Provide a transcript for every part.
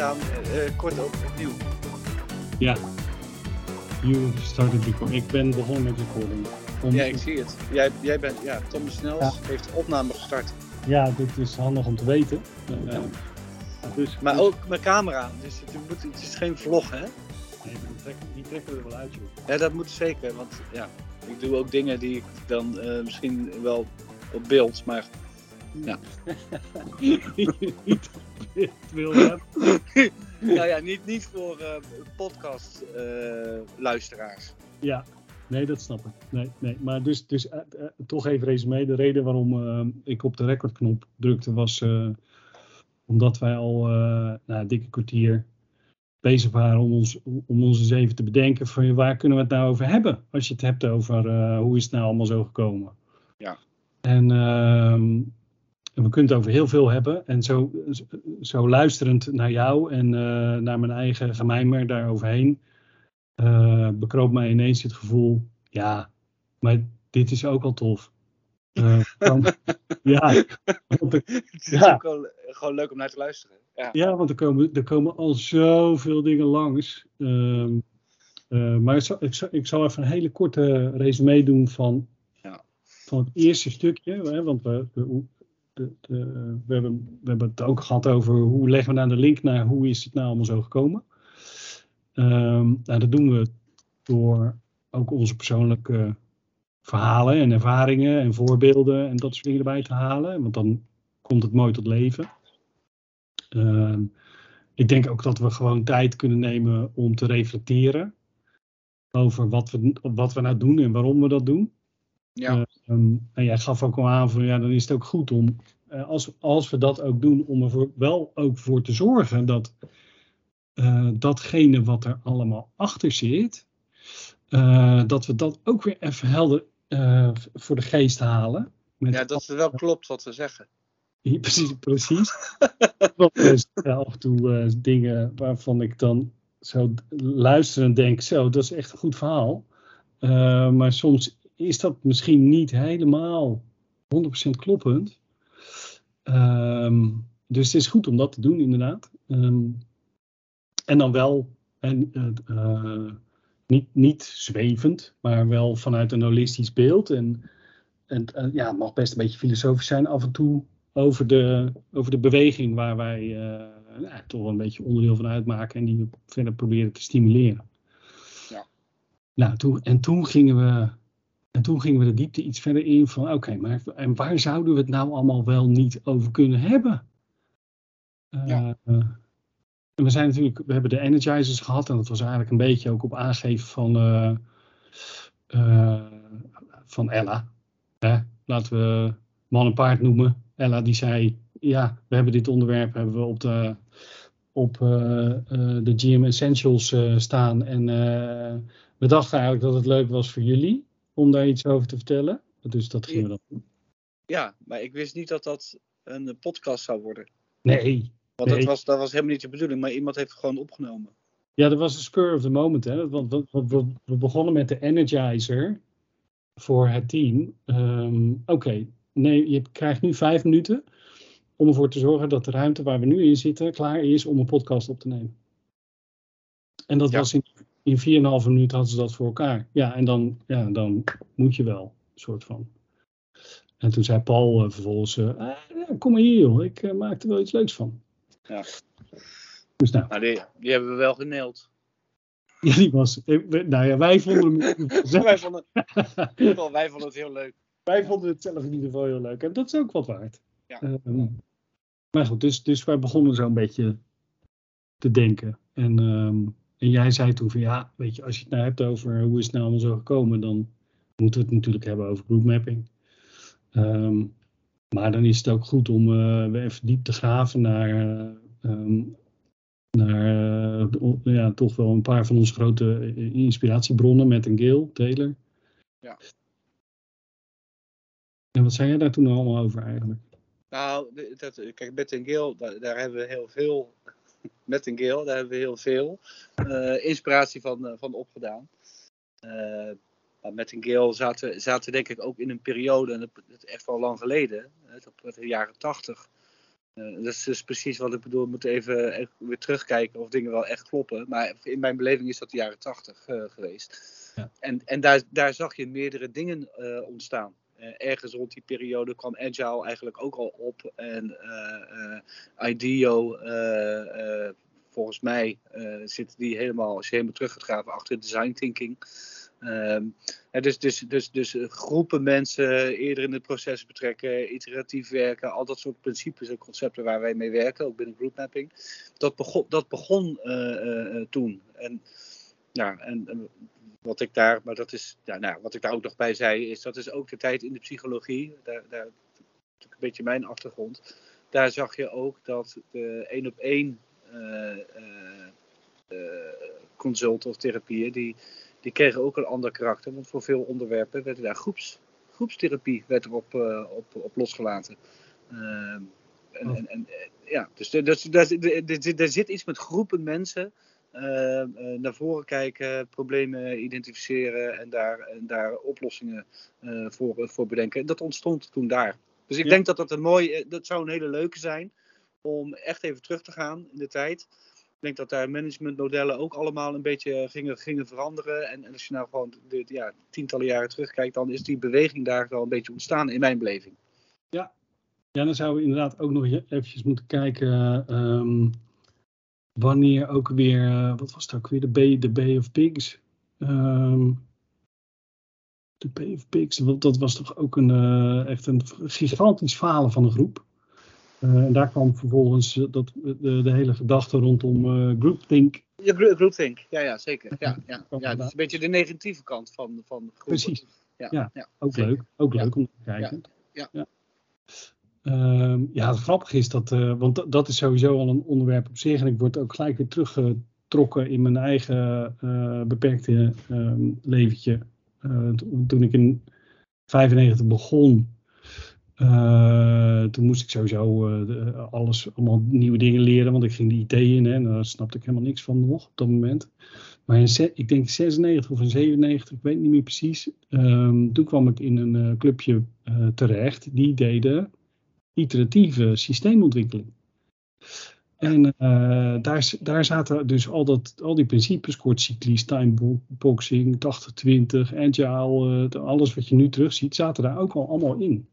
gedaan, uh, kort op, opnieuw. Ja. You started before. Ik ben begonnen met recording. Om... Ja, ik zie het. Jij, jij bent, ja, Thomas Snels heeft de opname gestart. Ja, dit is handig om te weten. Uh, dus, maar ook mijn camera, dus het, moet, het is geen vlog, hè? Nee, die trekken, die trekken er wel uit, joh. Ja, dat moet zeker, want ja, ik doe ook dingen die ik dan uh, misschien wel op beeld, maar ja. niet wil hebben. nou ja, niet, niet voor uh, podcast uh, luisteraars. Ja, nee, dat snap ik. Nee, nee. Maar dus, dus uh, toch even resume. De reden waarom ik op de recordknop drukte was omdat wij al nou, een dikke kwartier bezig waren om ons, om ons eens even te bedenken van waar kunnen we het nou over hebben? Als je het hebt over hoe is het nou allemaal zo gekomen. Ja. En ehm, en we kunnen het over heel veel hebben. En zo, zo luisterend naar jou en uh, naar mijn eigen gemijmer daaroverheen, uh, bekroop mij ineens het gevoel, ja, maar dit is ook al tof. Uh, ja, want het is ook wel, gewoon leuk om naar te luisteren. Ja, ja want er komen, er komen al zoveel dingen langs. Ehm, maar ik zal, ik, zal, ik zal even een hele korte resume doen van, ja. van het eerste stukje. Hè, want we, we we, hebben, we hebben het ook gehad over hoe leggen we nou de link naar hoe is het nou allemaal zo gekomen. Um, nou, dat doen we door ook onze persoonlijke verhalen en ervaringen en voorbeelden en dat soort dingen erbij te halen. Want dan komt het mooi tot leven. Uh, ik denk ook dat we gewoon tijd kunnen nemen om te reflecteren over wat we, wat we nou doen en waarom we dat doen. Ja. Ehm, en jij gaf ook al aan van ja, dan is het ook goed om, uh, als, als we dat ook doen, om er wel ook voor te zorgen dat uh, datgene wat er allemaal achter zit, uh, dat we dat ook weer even helder voor de geest halen. ja, dat het wel klopt wat we zeggen. Ja, precies, precies. Af en toe dingen waarvan ik dan zo luisterend denk, zo, dat is echt een goed verhaal. maar soms is dat misschien niet helemaal 100% kloppend. Um, dus het is goed om dat te doen, inderdaad. Um, en dan wel en, uh, niet, niet zwevend, maar wel vanuit een holistisch beeld. En, en uh, ja, het mag best een beetje filosofisch zijn af en toe over de, over de beweging waar wij uh, nou, toch een beetje onderdeel van uitmaken en die we verder proberen te stimuleren. Ja. Nou, toen, en toen gingen we en toen gingen we de diepte iets verder in van oké, maar en waar zouden we het nou allemaal wel niet over kunnen hebben? Uh, ja. en we zijn natuurlijk, we hebben de energizers gehad en dat was eigenlijk een beetje ook op aangeven van, uh, uh, van Ella. Hè? Laten we man en paard noemen. Ella die zei, ja, we hebben dit onderwerp hebben we op de, op de GM Essentials staan en we dachten eigenlijk dat het leuk was voor jullie om daar iets over te vertellen. Dus dat gingen we dan doen. Ja, maar ik wist niet dat dat een podcast zou worden. Nee. Want nee. Dat, was, dat was helemaal niet de bedoeling, maar iemand heeft het gewoon opgenomen. Ja, dat was een spur of the moment. Hè? Want we, we, we begonnen met de Energizer voor het team. Um, Oké, okay. nee, je krijgt nu vijf minuten om ervoor te zorgen dat de ruimte waar we nu in zitten klaar is om een podcast op te nemen. En dat Ja. was in, in 4,5 minuten hadden ze dat voor elkaar. Ja, en dan, ja, dan moet je wel, soort van. En toen zei Paul eh, vervolgens, eh, ah, ja, kom maar hier joh, ik eh, maak er wel iets leuks van. Ja. Dus nou, Nou, die, die hebben we wel geneeld. ja, die was, nou ja, wij vonden hem, wij, vonden, wij vonden het heel leuk. wij vonden het zelf in ieder geval heel leuk. En dat is ook wat waard. Ja. Ehm, maar goed, dus, dus wij begonnen zo een beetje te denken. En, ehm, en jij zei toen van ja, weet je, als je het nou hebt over hoe is het nou allemaal zo gekomen, dan moeten we het natuurlijk hebben over group mapping. Ehm, maar dan is het ook goed om eh, weer even diep te graven naar, eh, ehm, naar eh, ja, toch wel een paar van onze grote inspiratiebronnen met een Gale, Taylor. Ja. En wat zei jij daar toen allemaal over eigenlijk? Nou, dat, kijk, met een daar, daar hebben we heel veel. Met een Gale, daar hebben we heel veel eh, inspiratie van, eh, van opgedaan. Eh, maar met een Gale zaten, zaten denk ik ook in een periode, en dat is echt wel lang geleden, dat de jaren tachtig, dat is dus precies wat ik bedoel. We moeten even weer terugkijken of dingen wel echt kloppen. Maar in mijn beleving is dat de jaren tachtig geweest. Ja. En, en daar, daar zag je meerdere dingen ontstaan. Ergens rond die periode kwam Agile eigenlijk ook al op. En IDEO, volgens mij zit die helemaal, als helemaal terug gaat graven, achter design thinking. Um, dus, dus, dus, dus eh, groepen mensen eerder in het proces betrekken, iteratief werken, al dat soort principes en concepten waar wij mee werken, ook binnen group mapping. Dat begon, dat begon toen. En, ja, en wat ik daar, maar dat is, ja, nou, wat ik daar ook nog bij zei, is dat is ook de tijd in de psychologie. Daar, daar een beetje mijn achtergrond. Daar zag je ook dat de één op één consult of therapieën, die die kregen ook een ander karakter. Want voor veel onderwerpen werden daar groeps, groepstherapie werd erop uh, op, op losgelaten. Uh, en, oh. en, en, ja, dus er zit iets met groepen mensen uh, naar voren kijken, problemen identificeren en daar, en daar oplossingen voor, voor bedenken. Dat ontstond toen daar. Dus ik denk dat dat een mooi, dat zou een hele leuke zijn om echt even terug te gaan in de tijd. Ik denk dat daar managementmodellen ook allemaal een beetje gingen, gingen veranderen. En, en als je nou gewoon de, ja, tientallen jaren terugkijkt, dan is die beweging daar wel een beetje ontstaan in mijn beleving. Ja, ja dan zouden we inderdaad ook nog eventjes moeten kijken um, wanneer ook weer, uh, wat was het ook weer, de B, de Bay of Pigs. Um, de Bay of Pigs, dat was toch ook een, uh, echt een gigantisch falen van een groep. Uh, en daar kwam vervolgens eh, dat, de, de hele gedachte rondom uh, groupthink. Ja, groupthink, ja, ja zeker. Ja, ja, ja, dat is een beetje de negatieve kant van, van groepen. Precies. Ja, ja, ook leuk. Ook leuk om te kijken. Ja. Uh, ja, het grappige is dat, uh, want dat is sowieso al een onderwerp op zich. En ik word ook gelijk weer teruggetrokken in mijn eigen uh, beperkte uh, leventje. toen ik in 95 begon, toen moest ik sowieso alles, allemaal nieuwe dingen leren, want ik ging de IT in hè, en daar snapte ik helemaal niks van nog op dat moment. Maar in, ik denk 96 of in 97, ik weet niet meer precies, um, toen kwam ik in een clubje terecht, die deden iteratieve systeemontwikkeling. En daar, daar zaten dus al, dat, al die principes, kortcyclies, timeboxing, 80-20, agile, alles wat je nu terugziet, zaten daar ook al allemaal in.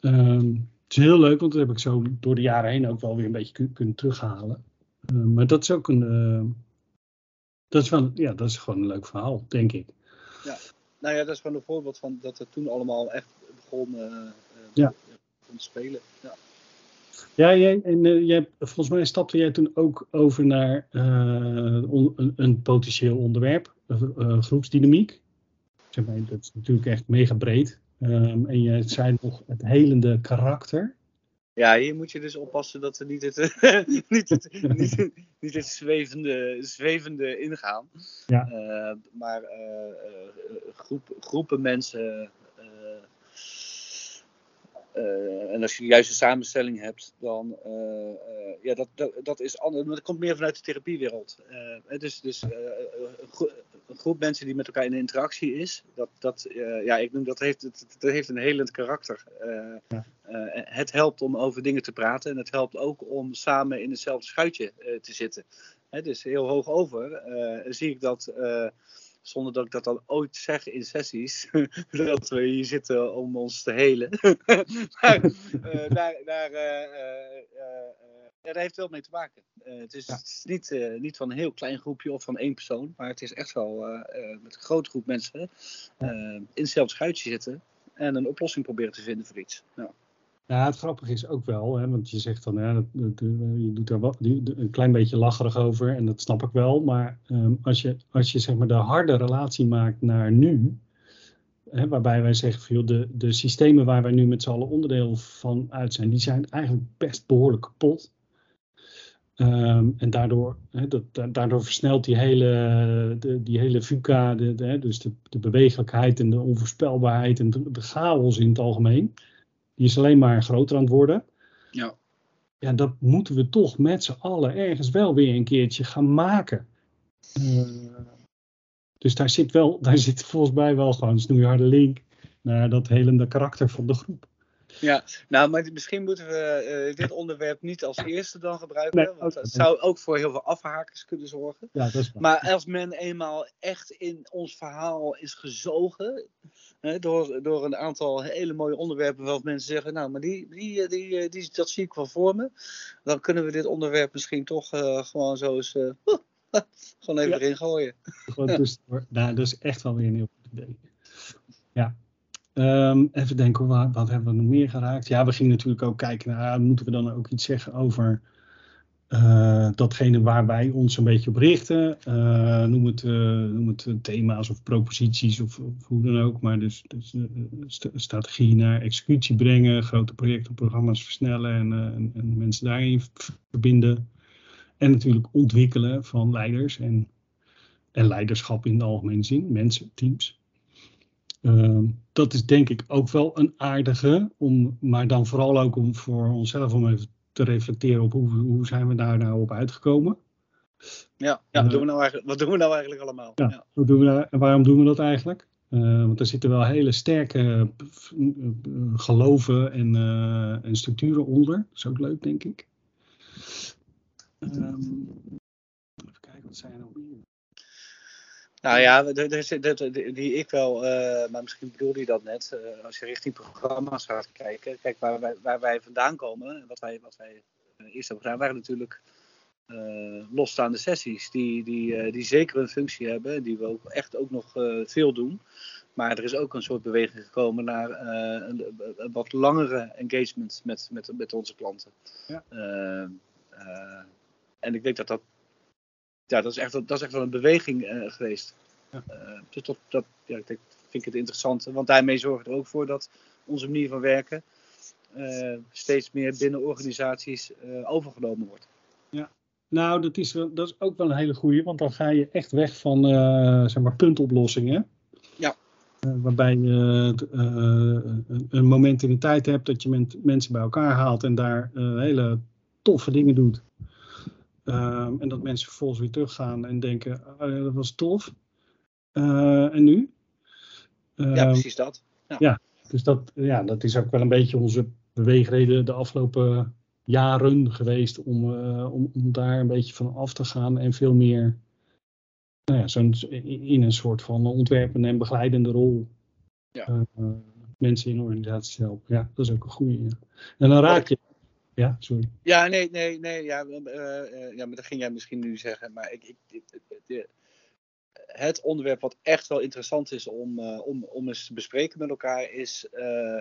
Um, het is heel leuk, want dat heb ik zo door de jaren heen ook wel weer een beetje kunnen terughalen. Uh, maar dat is ook een. Uh, dat is wel, ja, dat is gewoon een leuk verhaal, denk ik. Ja, nou ja, dat is gewoon een voorbeeld van dat het toen allemaal echt begon, uh, spelen. Ja. Ja, jij, en jij, volgens mij stapte jij toen ook over naar een, een, potentieel onderwerp, groepsdynamiek. Zeg maar, dat is natuurlijk echt mega breed. Um, en je zei nog het helende karakter. Ja, hier moet je dus oppassen dat we niet het, niet het, niet, niet het zwevende, zwevende ingaan. Ja. Uh, maar groep, groepen mensen. En als je de juiste samenstelling hebt, dan ja, dat, dat, dat is anders. Dat komt meer vanuit de therapiewereld. dus dus een groep mensen die met elkaar in interactie is, dat, dat, ja, ik noem dat heeft, dat heeft een helend karakter. Het helpt om over dingen te praten en het helpt ook om samen in hetzelfde schuitje te zitten. Hè, dus heel hoog over zie ik dat, zonder dat ik dat dan ooit zeg in sessies, dat we hier zitten om ons te helen. maar daar, daar ja, daar heeft wel mee te maken. Het is, het is niet, niet van een heel klein groepje of van één persoon, maar het is echt wel met een grote groep mensen in hetzelfde schuitje zitten en een oplossing proberen te vinden voor iets. Ja. Ja, het grappige is ook wel, hè, want je zegt dan, dat, dat, je doet daar een klein beetje lacherig over en dat snap ik wel. Maar um, als je, als je zeg maar de harde relatie maakt naar nu, hè, waarbij wij zeggen van joh, de, de systemen waar wij nu met z'n allen onderdeel van uit zijn, die zijn eigenlijk best behoorlijk kapot. Um, en daardoor, dat, daardoor versnelt die hele, de, die hele VUCA, de, dus de, de bewegelijkheid en de onvoorspelbaarheid en de, chaos in het algemeen, die is alleen maar groter aan het worden. Ja. Ja, dat moeten we toch met z'n allen ergens wel weer een keertje gaan maken. Uh, dus daar zit, wel, daar zit volgens mij wel gewoon een snoeiharde link naar dat helende karakter van de groep. Ja, nou, maar misschien moeten we uh, dit onderwerp niet als eerste dan gebruiken. Nee, want dat zou ook voor heel veel afhakers kunnen zorgen. Ja, dat is waar. Maar als men eenmaal echt in ons verhaal is gezogen. Hè, door, door een aantal hele mooie onderwerpen waarvan mensen zeggen. Nou, maar die, die, eh, die, eh, die, dat zie ik wel voor me. Dan kunnen we dit onderwerp misschien toch eh, gewoon zo eens. eh, gewoon even Ja. erin gooien. Gewoon. Nou, dat is echt wel weer een heel goed idee. Ja. Ehm, even denken, wat, wat hebben we nog meer geraakt? Ja, we gingen natuurlijk ook kijken naar, moeten we dan ook iets zeggen over eh, datgene waar wij ons een beetje op richten? Eh, noem, het, eh, noem het thema's of proposities of, hoe dan ook. Maar dus, dus st- strategie naar executie brengen, grote projecten, programma's versnellen en, en, en mensen daarin verbinden. En natuurlijk ontwikkelen van leiders en en leiderschap in de algemene zin, mensen, teams. Ehm, dat is denk ik ook wel een aardige, om, maar dan vooral ook om voor onszelf om even te reflecteren op hoe, hoe zijn we daar nou op uitgekomen. Ja, ja wat, doen we nou eigenlijk, wat doen we nou eigenlijk allemaal? Ja. Ja. Hoe doen we en waarom doen we dat eigenlijk? Eh, want er zitten wel hele sterke eh, geloven en, eh, en structuren onder. Dat is ook leuk, denk ik. Ehm, even kijken, wat zijn er nog meer? Nou ja, die ik wel, eh, maar misschien bedoelde je dat net, eh, als je richting programma's gaat kijken. Kijk, waar wij, waar wij vandaan komen, en wat wij, wat wij eh, eerst hebben gedaan, waren natuurlijk losstaande sessies. Die, die, die zeker een functie hebben, die we ook echt ook nog veel doen. Maar er is ook een soort beweging gekomen naar een, een wat langere engagement met, met, met onze klanten. Ja. En ik denk dat dat ja, dat is echt, dat is echt wel een beweging eh, geweest. Ja. Eh, dus dat, dat ja, ik denk, vind ik het interessant. Want daarmee zorgt er ook voor dat onze manier van werken eh, steeds meer binnen organisaties overgenomen wordt. Nou, dat is, wel, dat is ook wel een hele goeie, want dan ga je echt weg van zeg maar puntoplossingen. Ja. Waarbij je een, moment in de tijd hebt dat je mensen bij elkaar haalt en daar hele toffe dingen doet. Ehm, en dat mensen vervolgens weer teruggaan en denken, ja, dat was tof. Eh, en nu? ja, Ehm, precies dat. dus dat, ja, dat is ook wel een beetje onze beweegreden de afgelopen jaren geweest om, eh, om, om daar een beetje van af te gaan en veel meer nou ja, zo'n, in een soort van ontwerpende en begeleidende rol Ja. eh, mensen in organisaties helpen. Ja, dat is ook een goede. Ja. En dan raak je. Ja, sorry. Ja, nee, nee, nee. Ja, eh, eh, ja, maar dat ging jij misschien nu zeggen. Maar ik, ik, ik- de- het onderwerp wat echt wel interessant is om, eh, om, om eens te bespreken met elkaar is eh,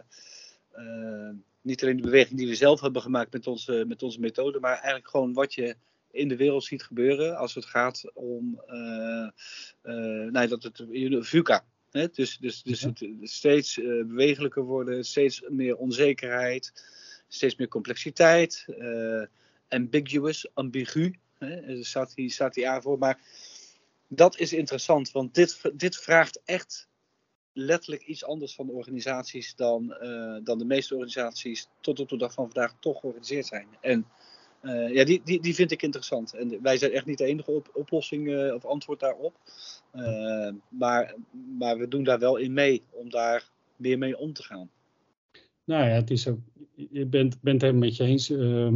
eh, niet alleen de beweging die we zelf hebben gemaakt met onze, met onze methode, maar eigenlijk gewoon wat je in de wereld ziet gebeuren als het gaat om eh, eh, nou, dat het VUCA. Hè? Dus, dus, dus Ja. het steeds eh, bewegelijker worden, steeds meer onzekerheid, steeds meer complexiteit, eh, ambiguous, ambigu, hè? daar staat die, staat aan voor. Maar dat is interessant, want dit, dit vraagt echt letterlijk iets anders van organisaties dan, eh, dan de meeste organisaties tot op de dag van vandaag toch georganiseerd zijn. En eh, ja, die, die, die vind ik interessant. En wij zijn echt niet de enige op, oplossing of antwoord daarop. Maar, maar we doen daar wel in mee om daar meer mee om te gaan. Nou ja, het is ook, je bent, bent het helemaal met je eens. ehm,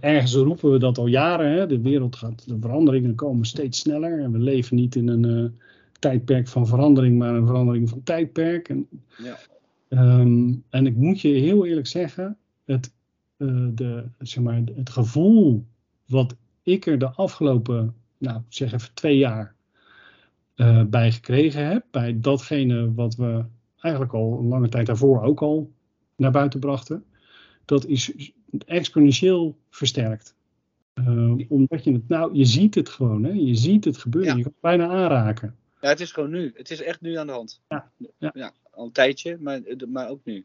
ergens roepen we dat al jaren. Hè? De wereld gaat, de veranderingen komen steeds sneller. En we leven niet in een eh, tijdperk van verandering, maar een verandering van tijdperk. En, Ja. ehm, en ik moet je heel eerlijk zeggen, het, eh, de, zeg maar, het gevoel wat ik er de afgelopen, nou zeg even twee jaar, eh, bij gekregen heb, bij datgene wat we eigenlijk al een lange tijd daarvoor ook al naar buiten brachten, dat is exponentieel versterkt. Eh, omdat je het, nou, je ziet het gewoon, hè? je ziet het gebeuren, Ja. je kan het bijna aanraken. ja, het is gewoon nu. Het is echt nu aan de hand. Ja, ja. al een tijdje, maar, maar ook nu.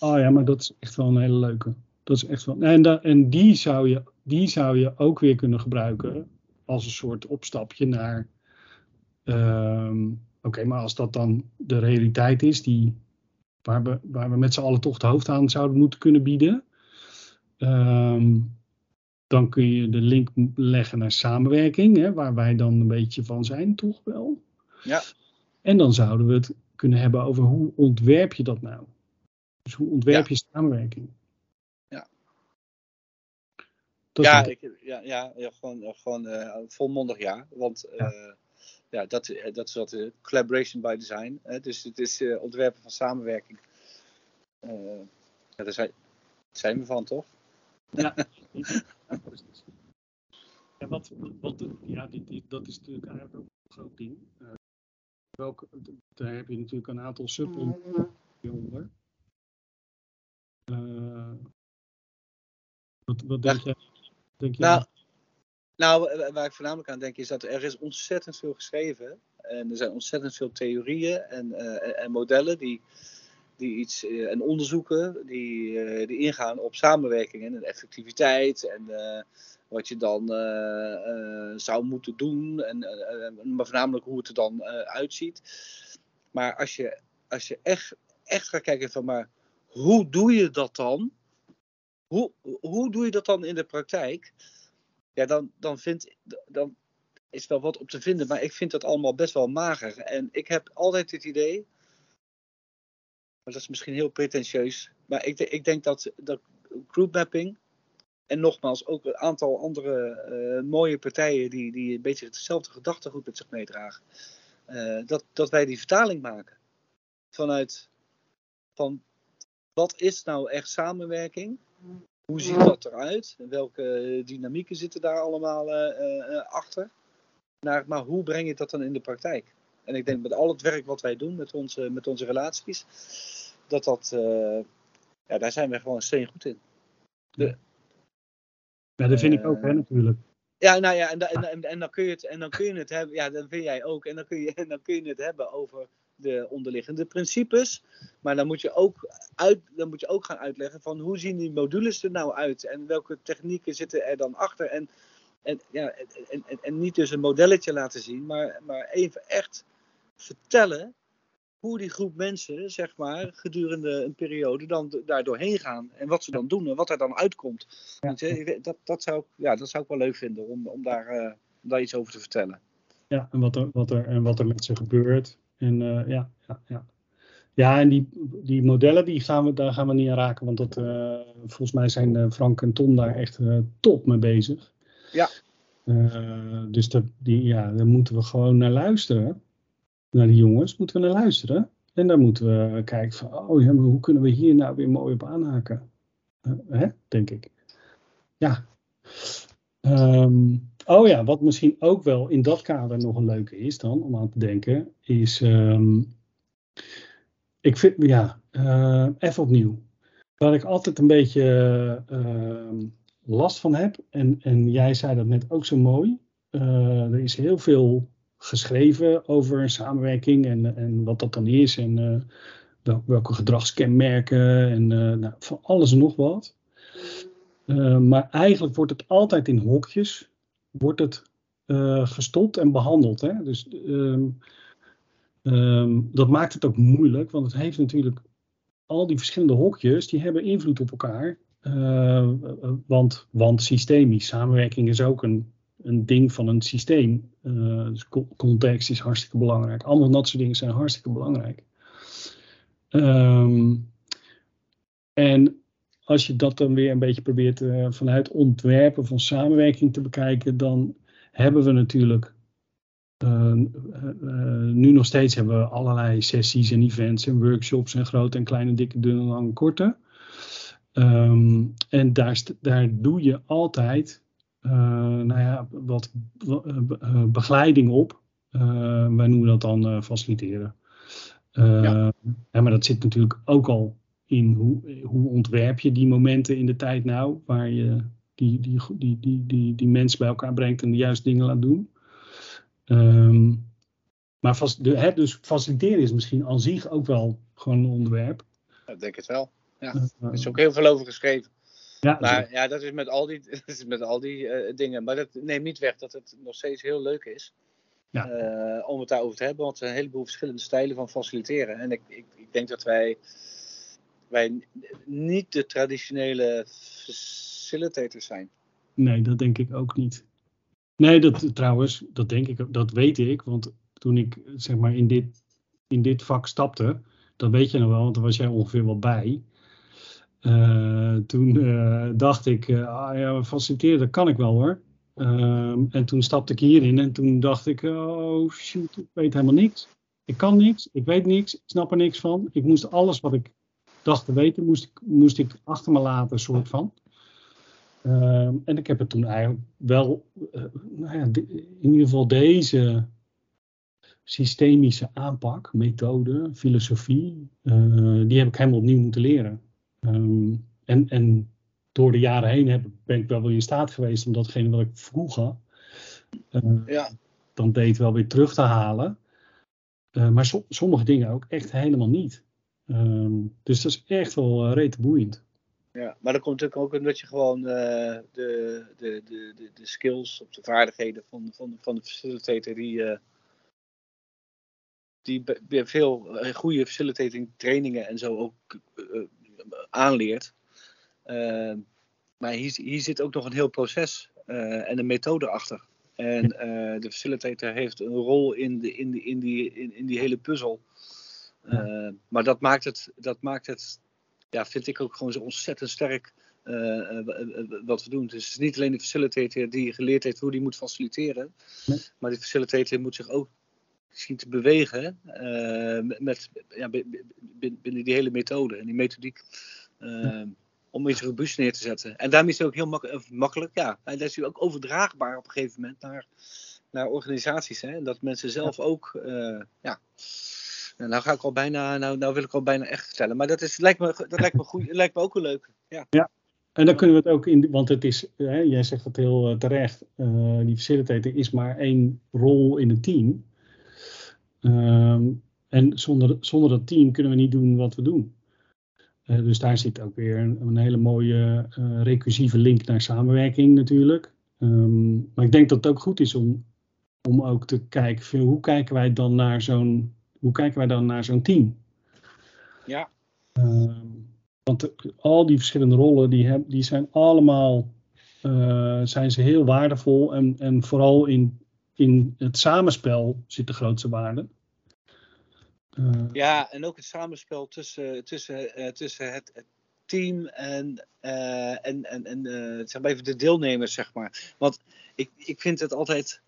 Oh ja, maar dat is echt wel een hele leuke. Dat is echt wel, en, da- en die, zou je, die zou je ook weer kunnen gebruiken als een soort opstapje naar. ehm, Oké, maar als dat dan de realiteit is, die, waar, we, waar we met z'n allen toch het hoofd aan zouden moeten kunnen bieden, ehm, dan kun je de link leggen naar samenwerking, hè, waar wij dan een beetje van zijn, toch wel. Ja. En dan zouden we het kunnen hebben over hoe ontwerp je dat nou? Dus hoe ontwerp je samenwerking? Ja. Dat Ja, ik, ja, ja, ja, gewoon, gewoon eh, volmondig ja. Want eh, ja. dat, eh, dat is wat eh, collaboration by design. Hè? Dus het is eh, ontwerpen van samenwerking. Ja, daar zijn, zijn we van, toch? Ja, precies. Ja, wat, wat, ja dit, dit- dat is natuurlijk eigenlijk ook een groot ding. Welke, daar heb je natuurlijk een aantal subonderdelen onder. Eh, wat, wat denk jij? Denk jij Nou, nou, wa- waar ik voornamelijk aan denk is dat er is ontzettend veel geschreven. En er zijn ontzettend veel theorieën en, eh, en- en modellen die, die iets eh, en onderzoeken die, eh, die ingaan op samenwerking en effectiviteit en wat je dan zou moeten doen, en, maar voornamelijk hoe het er dan uitziet. Maar als je, als je echt, echt gaat kijken van maar hoe doe je dat dan? Hoe, hoe doe je dat dan in de praktijk? Ja, dan, dan, vind, dan is wel wat op te vinden, maar ik vind dat allemaal best wel mager. En ik heb altijd het idee, maar dat is misschien heel pretentieus, maar ik, ik denk dat, dat groupmapping en nogmaals ook een aantal andere eh, mooie partijen die, die een beetje hetzelfde gedachtegoed met zich meedragen, eh, dat, dat wij die vertaling maken vanuit van wat is nou echt samenwerking? Hoe ziet dat eruit? En welke dynamieken zitten daar allemaal eh, eh, eh, achter? Naar, maar hoe breng je dat dan in de praktijk? En ik denk met al het werk wat wij doen met onze, met onze relaties, dat dat, ja, daar zijn we gewoon steen goed in. ja, dat vind ik ook, hè, natuurlijk. Ja, nou ja, en, da- en, en, en dan kun je het, en dan kun je het hebben, ja, dat vind jij ook, en dan kun je, en dan kun je het hebben over de onderliggende principes. Maar dan moet je ook, uit, dan moet je ook gaan uitleggen van hoe zien die modules er nou uit en welke technieken zitten er dan achter. En, en, ja, en, en, en, niet dus een modelletje laten zien, maar, maar even echt vertellen hoe die groep mensen, zeg maar, gedurende een periode dan daar doorheen gaan. En wat ze dan doen en wat er dan uitkomt. Je, Dat, dat, zou, ja, dat zou ik wel leuk vinden om, om, daar, eh, om daar iets over te vertellen. Ja, en wat er, wat er, en wat er met ze gebeurt. En eh, ja, ja, ja. Ja, en die, die modellen, die gaan we, daar gaan we niet aan raken. Want dat, eh, volgens mij zijn eh, Frank en Tom daar echt top mee bezig. Ja. Dus dat, die, ja, daar moeten we gewoon naar luisteren. Naar die jongens moeten we naar luisteren. En dan moeten we kijken van, oh ja, maar hoe kunnen we hier nou weer mooi op aanhaken? Hè, denk ik. Ja. Ehm, oh ja, wat misschien ook wel in dat kader nog een leuke is dan, om aan te denken, is, ehm, ik vind, ja, eh, even opnieuw. Waar ik altijd een beetje ehm, last van heb, en, en jij zei dat net ook zo mooi, eh, er is heel veel geschreven over samenwerking en, en wat dat dan is en eh, wel- welke gedragskenmerken en nou, van alles en nog wat. Maar eigenlijk wordt het altijd in hokjes wordt het, uh, gestopt en behandeld. Hè? Dus um, um, dat maakt het ook moeilijk, want het heeft natuurlijk al die verschillende hokjes, die hebben invloed op elkaar. Uh, want, want systemisch, samenwerking is ook een, een ding van een systeem. dus context is hartstikke belangrijk. Allemaal dat soort dingen zijn hartstikke belangrijk. En als je dat dan weer een beetje probeert uh, vanuit ontwerpen van samenwerking te bekijken, dan hebben we natuurlijk uh, uh, nu nog steeds hebben we allerlei sessies en events en workshops en grote en kleine, dikke, dunne, lange, korte. Um, en daar, daar doe je altijd nou ja, wat begeleiding op. wij noemen dat dan faciliteren. Ja. ja, maar dat zit natuurlijk ook al in hoe, hoe ontwerp je die momenten in de tijd nou, waar je die, die, die, die, die, die mensen bij elkaar brengt en de juiste dingen laat doen. Um, maar vast, de, hè, dus faciliteren is misschien aan zich ook wel gewoon een onderwerp. Ik denk het wel. Ja, er is ook heel veel over geschreven. Ja, maar zo. ja, dat is met al die, dat is met al die uh, dingen. Maar dat neemt niet weg dat het nog steeds heel leuk is. Ja. Uh, om het daarover te hebben. Want er zijn een heleboel verschillende stijlen van faciliteren. En ik, ik, ik denk dat wij wij niet de traditionele facilitators zijn. Nee, dat denk ik ook niet. Nee, dat trouwens, dat denk ik, dat weet ik. Want toen ik zeg maar in dit, in dit vak stapte, dat weet je nog wel, want daar was jij ongeveer wel bij. Uh, toen uh, dacht ik, uh, ja, faciliteren, dat kan ik wel hoor. Ehm, en toen stapte ik hierin en toen dacht ik, oh shoot, ik weet helemaal niks. Ik kan niks, ik weet niks, ik snap er niks van. Ik moest alles wat ik dacht te weten, moest ik, moest ik achter me laten, soort van. Ehm, en ik heb het toen eigenlijk wel, nou ja, in ieder geval deze systemische aanpak, methode, filosofie, die heb ik helemaal opnieuw moeten leren. Ehm, en, en door de jaren heen heb, ben ik wel weer in staat geweest om datgene wat ik vroeger uh, ja. dan deed wel weer terug te halen. Maar so, sommige dingen ook echt helemaal niet. Um, dus dat is echt wel uh, rete boeiend. Ja, maar dat komt natuurlijk ook omdat je gewoon de, de, de, de, de skills of de vaardigheden van, van, van de facilitator die, die veel goede facilitating trainingen en zo ook aanleert. Uh, maar hier, hier, zit ook nog een heel proces uh, en een methode achter. En uh, de facilitator heeft een rol in, de, in, de, in, die, in, in die hele puzzel. Maar dat maakt het, dat maakt het ja, vind ik ook gewoon zo ontzettend sterk wat we doen. Dus het is niet alleen de facilitator die geleerd heeft hoe die moet faciliteren. Nee. Maar de facilitator moet zich ook zien te bewegen uh, met, ja, binnen die hele methode en die methodiek. Uh, om iets robuust neer te zetten. En daarmee is het ook heel mak eh, makkelijk. Ja, en dat is ook overdraagbaar op een gegeven moment naar, naar organisaties. Hè? En dat mensen zelf ook. Ja. Nou, ga ik al bijna, nou, nou wil ik al bijna echt vertellen. Maar dat, is, lijkt, me, dat lijkt, me goed, lijkt me ook een leuk. Ja. ja. En dan kunnen we het ook in, want het is, hè, jij zegt het heel terecht, uh, die facilitator is maar één rol in het team. Um, en zonder, zonder dat team kunnen we niet doen wat we doen. Uh, dus daar zit ook weer een, een hele mooie recursieve link naar samenwerking natuurlijk. Um, maar ik denk dat het ook goed is om, om ook te kijken, hoe kijken wij dan naar zo'n, hoe kijken wij dan naar zo'n team? Ja. Um, want al die verschillende rollen, die, heb, die zijn allemaal, uh, zijn ze heel waardevol en, en vooral in in het samenspel zit de grootste waarde. Uh, ja, en ook het samenspel tussen, tussen, uh, tussen het, het, team en, en, en, en zeg maar even de deelnemers, zeg maar. Want ik, ik vind het altijd.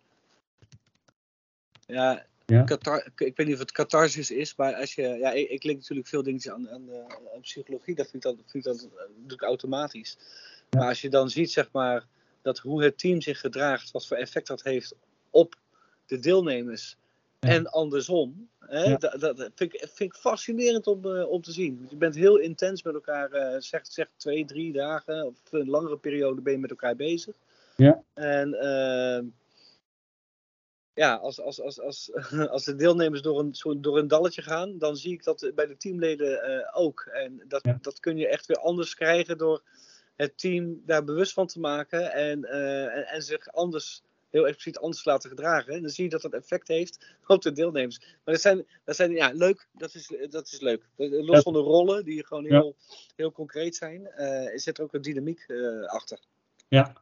Ja, ja. Katar, ik weet niet of het catharsis is, maar als je. Ja, ik, ik link natuurlijk veel dingen aan, aan, aan, psychologie, dat vind ik dan, vind ik dan doe ik automatisch. Ja. Maar als je dan ziet, zeg maar, dat hoe het team zich gedraagt, wat voor effect dat heeft op de deelnemers ja. en andersom. Hè? Dat, dat vind, ik, vind, ik, fascinerend om, uh, om te zien. Je bent heel intens met elkaar, uh, zeg, zeg twee, drie dagen of een langere periode ben je met elkaar bezig. Ja. En uh, ja, als, als, als, als, als de deelnemers door een, zo, door een dalletje gaan, dan zie ik dat bij de teamleden uh, ook. En dat, ja. dat kun je echt weer anders krijgen door het team daar bewust van te maken en, en, en zich anders heel expliciet anders laten gedragen. En dan zie je dat dat effect heeft op de deelnemers. Maar dat zijn, dat zijn ja, leuk. Dat is, dat is leuk. Los van de rollen, die gewoon heel, ja. heel concreet zijn, uh, zit er ook een dynamiek achter. Ja.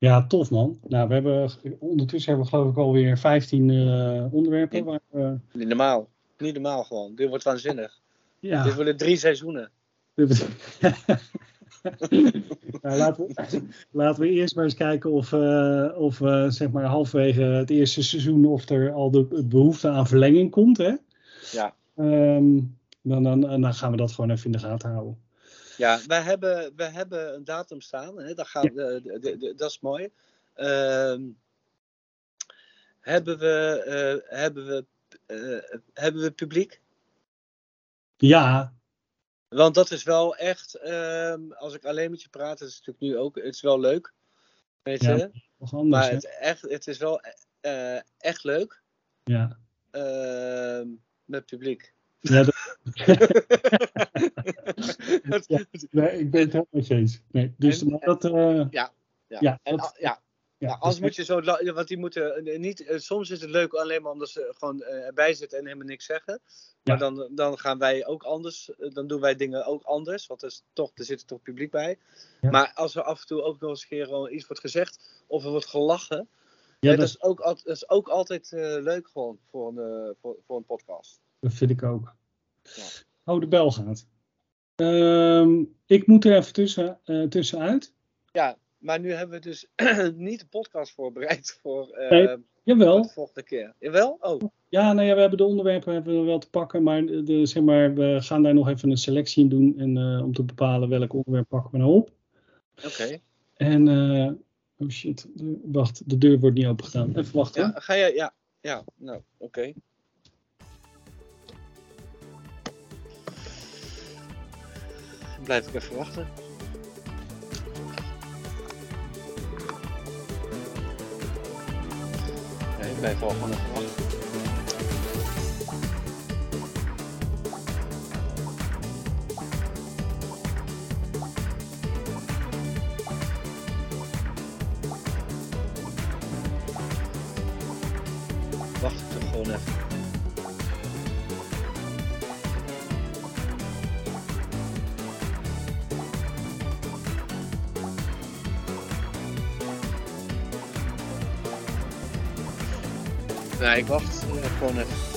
Ja, tof man. Nou, we hebben ondertussen hebben we geloof ik alweer 15 uh, onderwerpen. Waar, uh... Niet normaal. Niet normaal gewoon. Dit wordt waanzinnig. Ja. Dit worden drie seizoenen. nou, laten, we, laten, we, eerst maar eens kijken of, uh, of uh, zeg maar halverwege het eerste seizoen of er al de behoefte aan verlenging komt. Hè? Ja. Um, dan, dan, dan gaan we dat gewoon even in de gaten houden. Ja, wij hebben, wij hebben een datum staan. Hè? Dat, gaat, ja. de, de, de, dat is mooi. Uh, hebben, we, uh, hebben, we, hebben we publiek? Ja, want dat is wel echt, um, als ik alleen met je praat, dat is natuurlijk nu ook, het is wel leuk. Weet je? Ja, anders, maar het, echt, het is wel uh, echt leuk. Ja. Uh, met publiek. Ja, dat... ja, nee, ik ben het helemaal met je eens. Nee, dus en, dat, uh... ja, ja, ja, en, dat, ja, ja, ja, anders moet je zo, want die moeten niet, soms is het leuk alleen maar omdat ze gewoon erbij zitten en helemaal niks zeggen. Maar ja. dan, dan gaan wij ook anders, dan doen wij dingen ook anders, want er, is toch, er zit toch publiek bij. Ja. Maar als er af en toe ook nog eens een keer gewoon iets wordt gezegd of er wordt gelachen, ja, dat, dat, is, ook, dat is ook altijd uh, leuk gewoon voor een, uh, voor, voor een podcast. Dat vind ik ook. Oh, de bel gaat. Ehm, ik moet er even tussen, uh, tussenuit. Ja, maar nu hebben we dus niet de podcast voorbereid voor, uh, nee, jawel. de volgende keer. Jawel? Oh. Ja, nou ja, we hebben de onderwerpen hebben we wel te pakken, maar, de, zeg maar we gaan daar nog even een selectie in doen en, uh, om te bepalen welk onderwerp pakken we nou op. Oké. Okay. En, oh shit, wacht, de deur wordt niet opengedaan. Even wachten. Ja, ga je, ja, ja, nou, oké. Okay. Blijf ik even wachten. Nee, ik blijf wel gewoon even wachten. Wacht ik toch gewoon even. Nei, Bartsen er på nett.